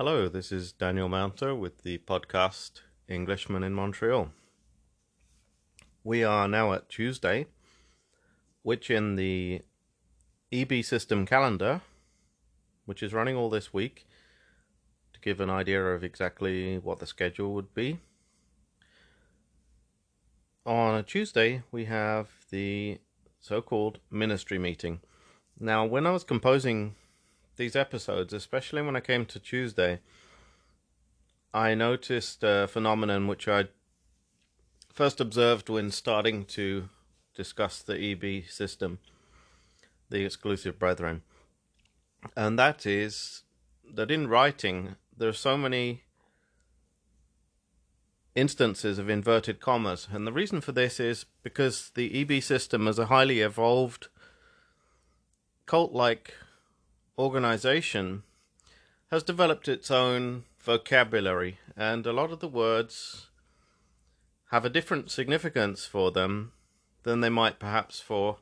Hello, this is Daniel Mounter with the podcast Englishman in Montreal. We are now at Tuesday, which in the EB system calendar, which is running all this week, to give an idea of exactly what the schedule would be. On a Tuesday, we have the so called ministry meeting. Now, when I was composing these episodes, especially when I came to Tuesday, I noticed a phenomenon which I first observed when starting to discuss the EB system, the exclusive brethren. And that is that in writing, there are so many instances of inverted commas. And the reason for this is because the EB system is a highly evolved cult like organization has developed its own vocabulary, and a lot of the words have a different significance for them than they might perhaps for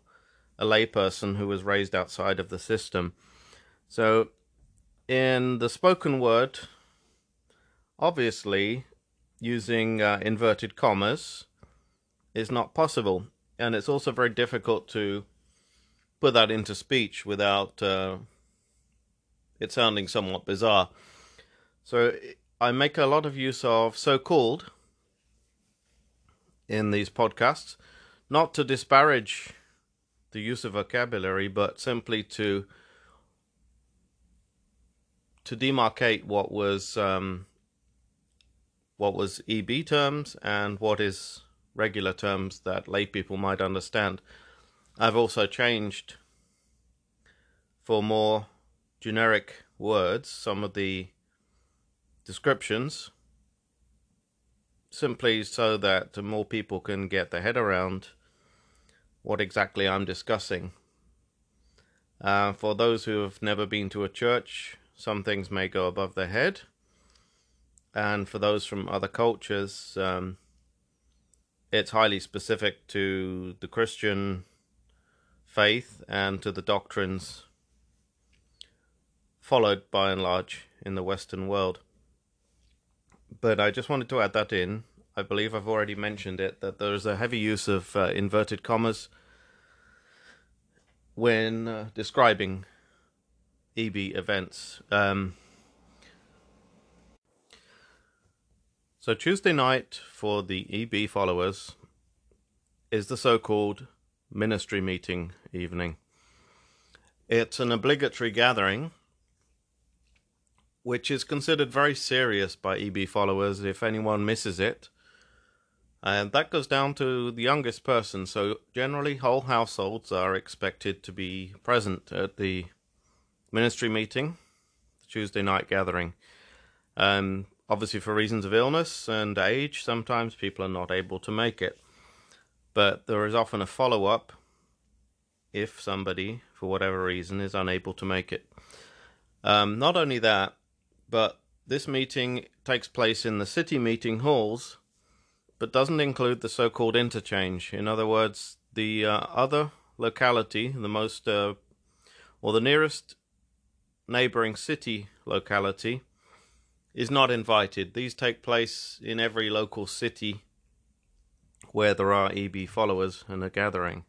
a layperson who was raised outside of the system. So, in the spoken word, obviously, using uh, inverted commas is not possible, and it's also very difficult to put that into speech without uh, it sounding somewhat bizarre. So I make a lot of use of so called in these podcasts, not to disparage the use of vocabulary, but simply to to demarcate what was um, what was EB terms and what is regular terms that lay people might understand. I've also changed for more generic words some of the descriptions simply so that more people can get their head around what exactly I'm discussing. Uh, for those who have never been to a church, some things may go above their head. And for those from other cultures, um, it's highly specific to the Christian faith and to the doctrines followed by and large in the Western world. But I just wanted to add that in. I believe I've already mentioned it that there's a heavy use of uh, inverted commas when uh, describing EB events. Um, so, Tuesday night for the EB followers is the so called ministry meeting evening. It's an obligatory gathering which is considered very serious by EB followers if anyone misses it. And that goes down to the youngest person, so generally whole households are expected to be present at the ministry meeting, the Tuesday night gathering. Um, obviously, for reasons of illness and age, sometimes people are not able to make it. But there is often a follow up if somebody, for whatever reason, is unable to make it. Um, not only that, but this meeting takes place in the city meeting halls, but doesn't include the so called interchange. In other words, the uh, other locality, the most, uh, or the nearest neighboring city locality, is not invited. These take place in every local city where there are EB followers and a gathering.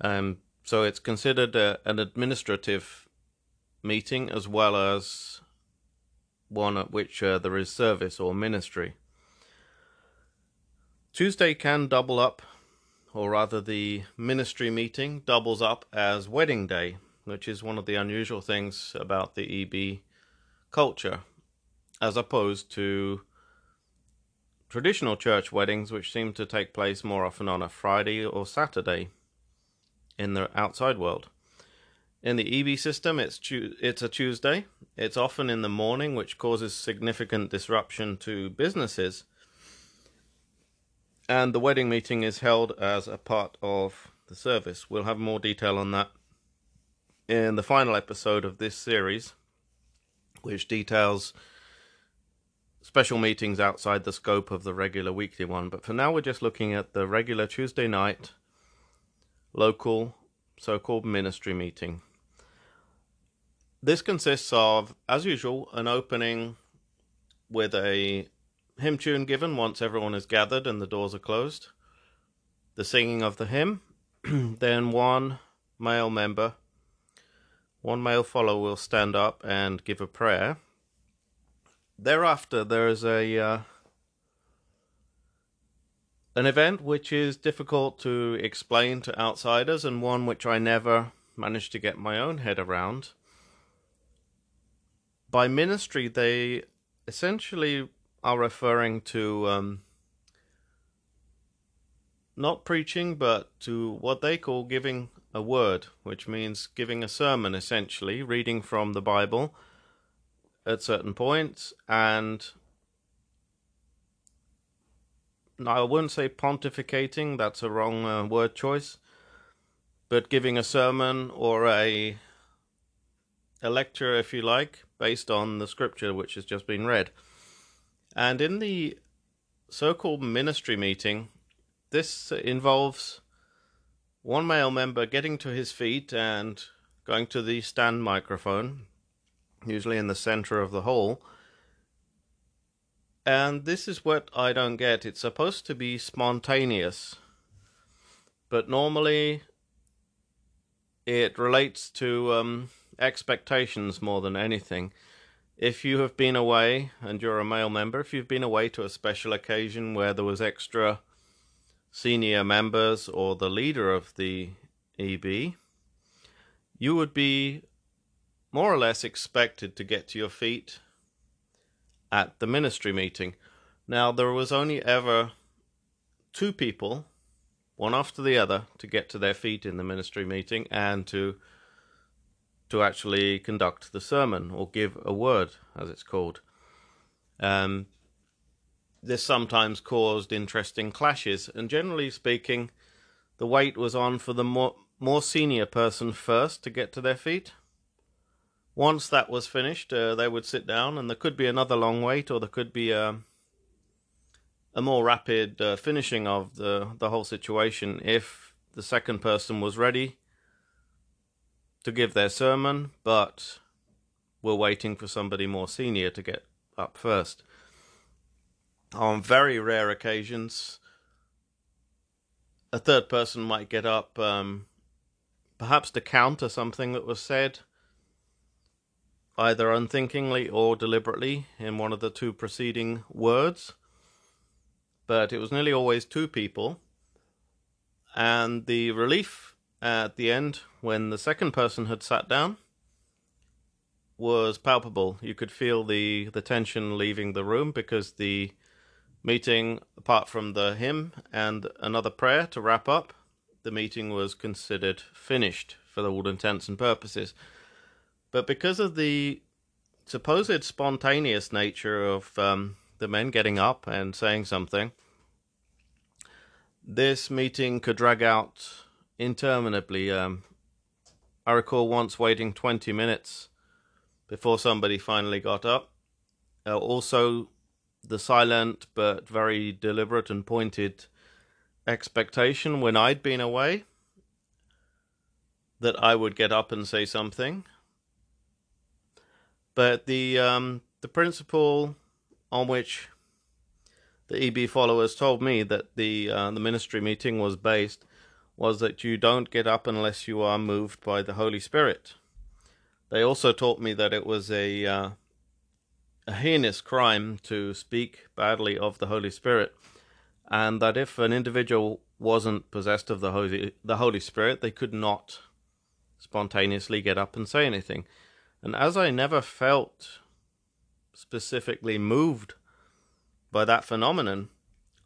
Um, so it's considered a, an administrative meeting as well as one at which uh, there is service or ministry. Tuesday can double up, or rather, the ministry meeting doubles up as wedding day, which is one of the unusual things about the EB culture, as opposed to traditional church weddings, which seem to take place more often on a Friday or Saturday in the outside world. In the EB system, it's tu- it's a Tuesday. It's often in the morning, which causes significant disruption to businesses. And the wedding meeting is held as a part of the service. We'll have more detail on that in the final episode of this series, which details special meetings outside the scope of the regular weekly one. But for now, we're just looking at the regular Tuesday night local so called ministry meeting. This consists of, as usual, an opening with a hymn tune given once everyone is gathered and the doors are closed, the singing of the hymn, then one male member, one male follower will stand up and give a prayer. Thereafter, there is a uh, an event which is difficult to explain to outsiders and one which I never managed to get my own head around. By ministry, they essentially are referring to um, not preaching, but to what they call giving a word, which means giving a sermon essentially, reading from the Bible at certain points and Now I wouldn't say pontificating, that's a wrong uh, word choice, but giving a sermon or a a lecture, if you like, based on the scripture which has just been read. And in the so called ministry meeting, this involves one male member getting to his feet and going to the stand microphone, usually in the center of the hall, and this is what I don't get. It's supposed to be spontaneous, but normally it relates to um, expectations more than anything. If you have been away and you're a male member, if you've been away to a special occasion where there was extra senior members or the leader of the EB, you would be more or less expected to get to your feet at the ministry meeting. Now, there was only ever two people, one after the other, to get to their feet in the ministry meeting and to to actually conduct the sermon or give a word, as it's called. Um, this sometimes caused interesting clashes, and generally speaking, the wait was on for the more, more senior person first to get to their feet once that was finished, uh, they would sit down, and there could be another long wait, or there could be a, a more rapid uh, finishing of the, the whole situation if the second person was ready to give their sermon, but were waiting for somebody more senior to get up first. On very rare occasions, a third person might get up, um, perhaps to counter something that was said either unthinkingly or deliberately in one of the two preceding words, but it was nearly always two people. And the relief at the end, when the second person had sat down, was palpable. You could feel the, the tension leaving the room because the meeting, apart from the hymn and another prayer to wrap up, the meeting was considered finished for all intents and purposes. But because of the supposed spontaneous nature of um, the men getting up and saying something, this meeting could drag out interminably. Um, I recall once waiting 20 minutes before somebody finally got up. Uh, also, the silent but very deliberate and pointed expectation when I'd been away that I would get up and say something but the um, the principle on which the EB followers told me that the uh, the ministry meeting was based was that you don't get up unless you are moved by the Holy Spirit. They also taught me that it was a uh, a heinous crime to speak badly of the Holy Spirit, and that if an individual wasn't possessed of the Holy the Holy Spirit, they could not spontaneously get up and say anything. And as I never felt specifically moved by that phenomenon,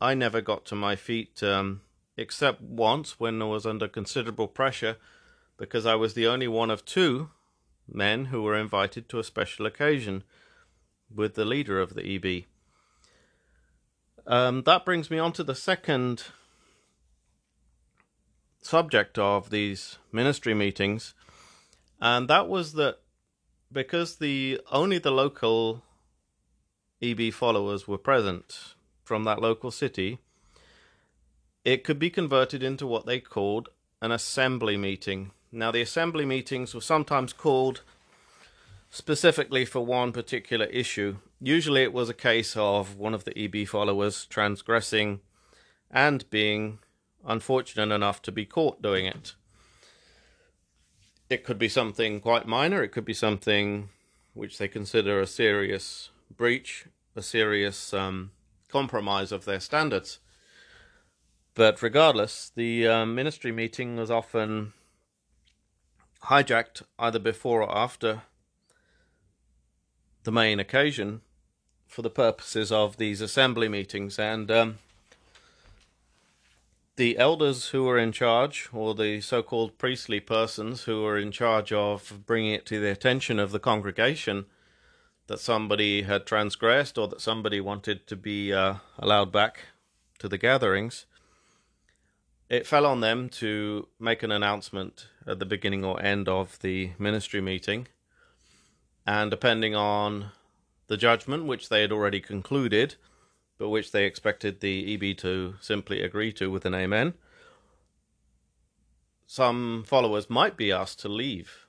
I never got to my feet, um, except once when I was under considerable pressure because I was the only one of two men who were invited to a special occasion with the leader of the EB. Um, that brings me on to the second subject of these ministry meetings, and that was that because the only the local EB followers were present from that local city, it could be converted into what they called an assembly meeting. Now, the assembly meetings were sometimes called specifically for one particular issue. Usually it was a case of one of the EB followers transgressing and being unfortunate enough to be caught doing it. It could be something quite minor, it could be something which they consider a serious breach, a serious um, compromise of their standards. But regardless, the uh, ministry meeting was often hijacked either before or after the main occasion for the purposes of these assembly meetings. And um, the elders who were in charge, or the so called priestly persons who were in charge of bringing it to the attention of the congregation that somebody had transgressed or that somebody wanted to be uh, allowed back to the gatherings, it fell on them to make an announcement at the beginning or end of the ministry meeting. And depending on the judgment, which they had already concluded, but which they expected the EB to simply agree to with an amen, some followers might be asked to leave.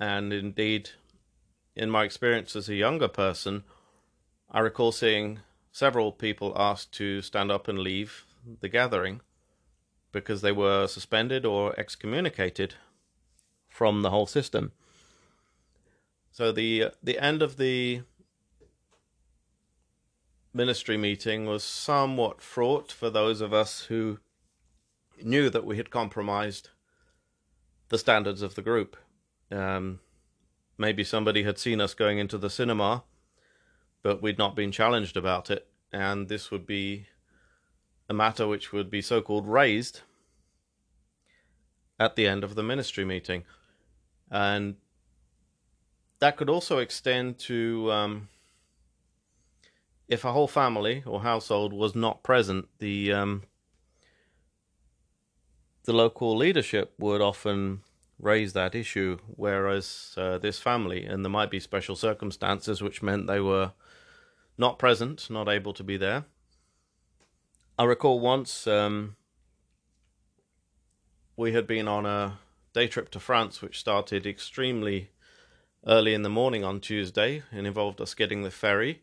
And indeed, in my experience as a younger person, I recall seeing several people asked to stand up and leave the gathering because they were suspended or excommunicated from the whole system. So the the end of the ministry meeting was somewhat fraught for those of us who knew that we had compromised the standards of the group. Um, maybe somebody had seen us going into the cinema, but we'd not been challenged about it, and this would be a matter which would be so called raised at the end of the ministry meeting. And that could also extend to um, if a whole family or household was not present, the um, the local leadership would often raise that issue, whereas uh, this family, and there might be special circumstances which meant they were not present, not able to be there. I recall once um, we had been on a day trip to France, which started extremely early in the morning on Tuesday and involved us getting the ferry.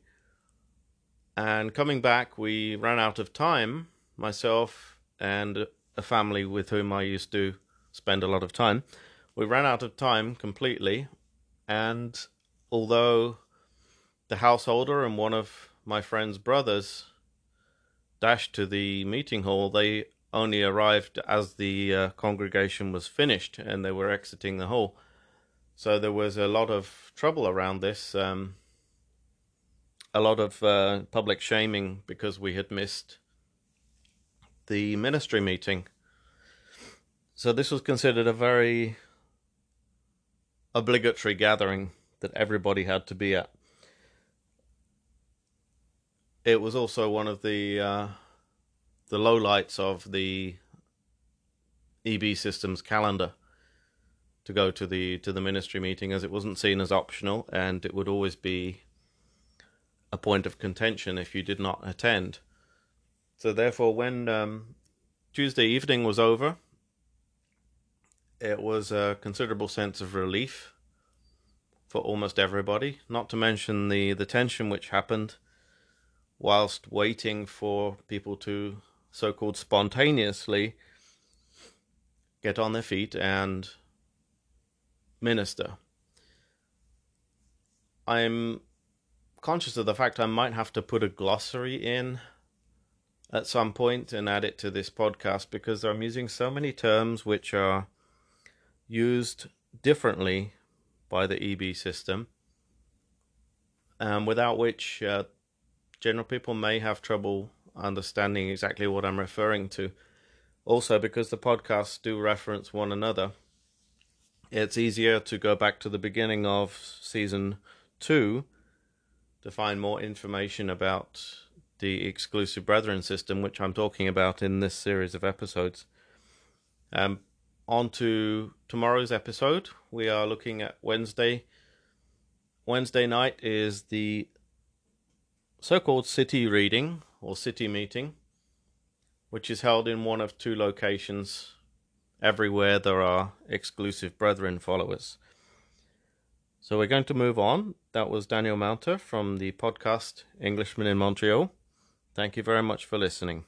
And coming back, we ran out of time, myself and a family with whom I used to spend a lot of time. We ran out of time completely. And although the householder and one of my friend's brothers dashed to the meeting hall, they only arrived as the uh, congregation was finished and they were exiting the hall. So there was a lot of trouble around this, um, a lot of uh, public shaming because we had missed the ministry meeting. So this was considered a very obligatory gathering that everybody had to be at. It was also one of the uh, the lowlights of the EB Systems calendar to go to the to the ministry meeting as it wasn't seen as optional and it would always be a point of contention if you did not attend. So therefore, when um, Tuesday evening was over, it was a considerable sense of relief for almost everybody. Not to mention the the tension which happened whilst waiting for people to so called spontaneously get on their feet and minister. I'm conscious of the fact I might have to put a glossary in at some point and add it to this podcast because I'm using so many terms which are used differently by the EB system, um, without which uh, general people may have trouble understanding exactly what I'm referring to. Also, because the podcasts do reference one another, it's easier to go back to the beginning of season two to find more information about the exclusive brethren system, which I'm talking about in this series of episodes. Um, on to tomorrow's episode. We are looking at Wednesday. Wednesday night is the so called city reading or city meeting, which is held in one of two locations everywhere there are exclusive brethren followers. So we're going to move on. That was Daniel Mounter from the podcast Englishman in Montreal. Thank you very much for listening.